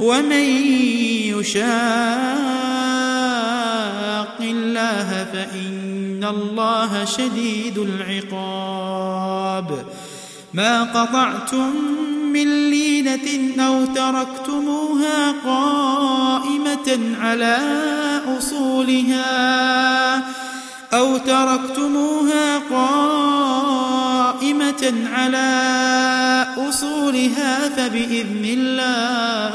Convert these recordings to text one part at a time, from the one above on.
ومن يشاق الله فإن الله شديد العقاب. ما قطعتم من لينة أو تركتموها قائمة على أصولها أو تركتموها قائمة على أصولها فبإذن الله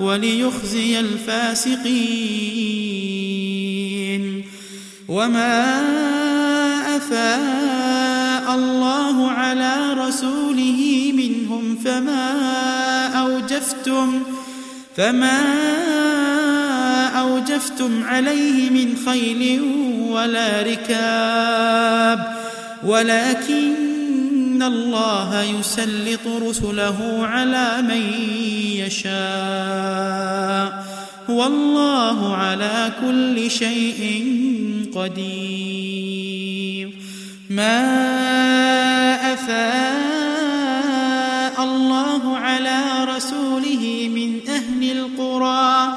وليخزي الفاسقين. وما أفاء الله على رسوله منهم فما أوجفتم فما أوجفتم عليه من خيل ولا ركاب. ولكن الله يسلط رسله على من يشاء. والله على كل شيء قدير. ما أفاء الله على رسوله من أهل القرى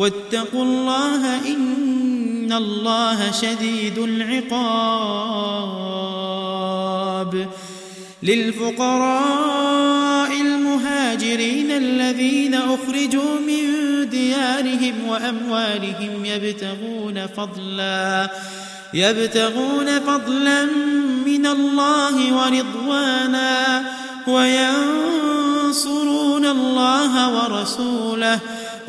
واتقوا الله إن الله شديد العقاب للفقراء المهاجرين الذين أخرجوا من ديارهم وأموالهم يبتغون فضلا يبتغون فضلا من الله ورضوانا وينصرون الله ورسوله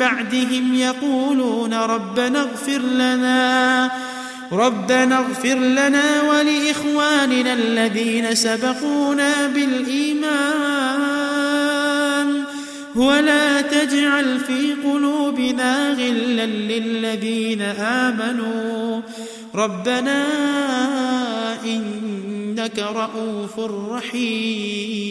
بعدهم يقولون ربنا اغفر لنا ربنا اغفر لنا ولإخواننا الذين سبقونا بالإيمان. ولا تجعل في قلوبنا غلا للذين آمنوا. ربنا إنك رؤوف رحيم.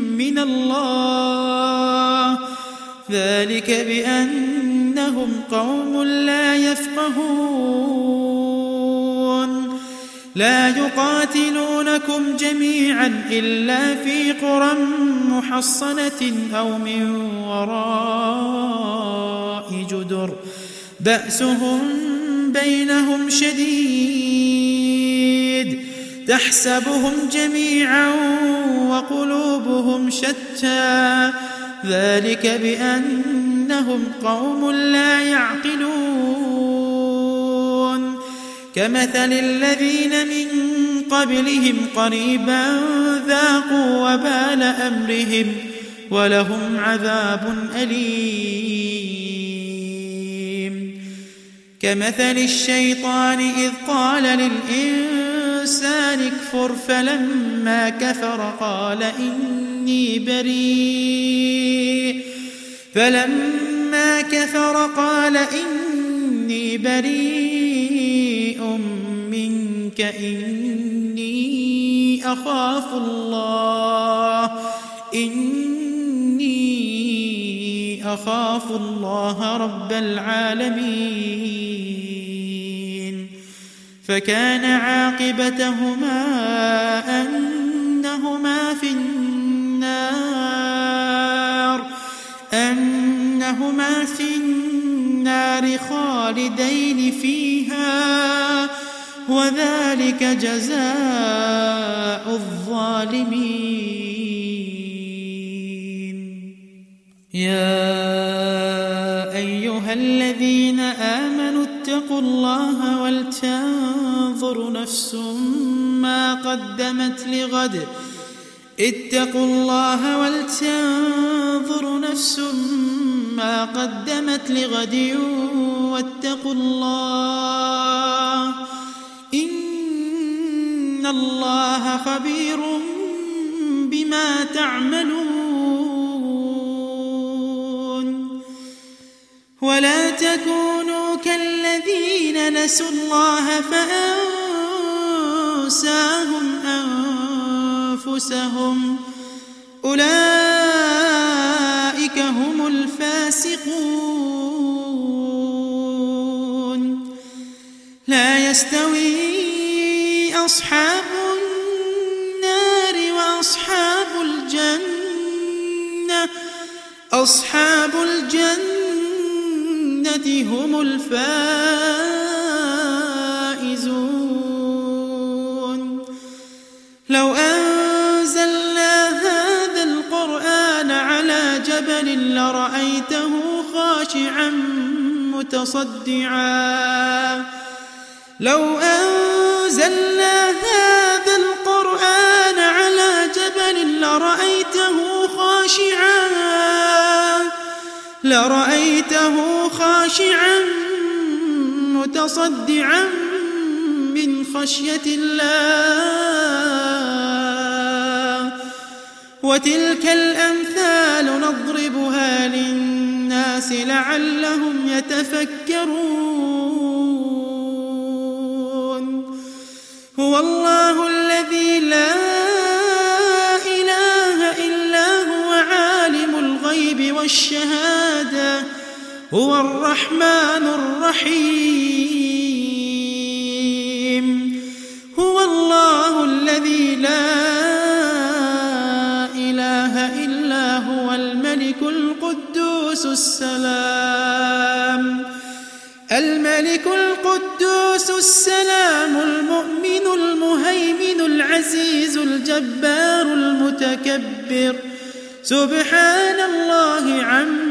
من الله. ذلك بأنهم قوم لا يفقهون. لا يقاتلونكم جميعا إلا في قرى محصنة أو من وراء جدر. بأسهم بينهم شديد. تحسبهم جميعا وقلوبهم شتى. ذلك بأنهم قوم لا يعقلون. كمثل الذين من قبلهم قريبا ذاقوا وبال أمرهم ولهم عذاب أليم. كمثل الشيطان إذ قال للإنسان اكفر فلما كفر قال إني بريء. فلما كفر قال إني بريء منك إني أخاف الله إني أخاف الله رب العالمين. فكان عاقبتهما أنهما في النار أنهما في النار خالدين فيها وذلك جزاء الظالمين. يا أيها الذين آمنوا اتقوا الله ولتنظر نفس ما قدمت لغد. اتقوا الله ولتنظر نفس ما قدمت لغد واتقوا الله. إن الله خبير بما تعملون. ولا تكونوا كالذين نسوا الله فأنساهم أنفسهم. أولئك هم الفاسقون. لا يستوي أصحاب النار وأصحاب الجنة. أصحاب الجنة هم الفائزون. لو أنزلنا هذا القرآن على جبل لرأيته خاشعا متصدعا. لو أنزلنا هذا القرآن على جبل لرأيته خاشعا لرأيته خاشعا متصدعا من خشية الله. وتلك الأمثال نضربها للناس لعلهم يتفكرون. هو الله الذي لا إله إلا هو عالم الغيب الشهادة هو الرحمن الرحيم. هو الله الذي لا إله إلا هو الملك القدوس السلام. الملك القدوس السلام المؤمن المهيمن العزيز الجبار المتكبر. سبحان الله عما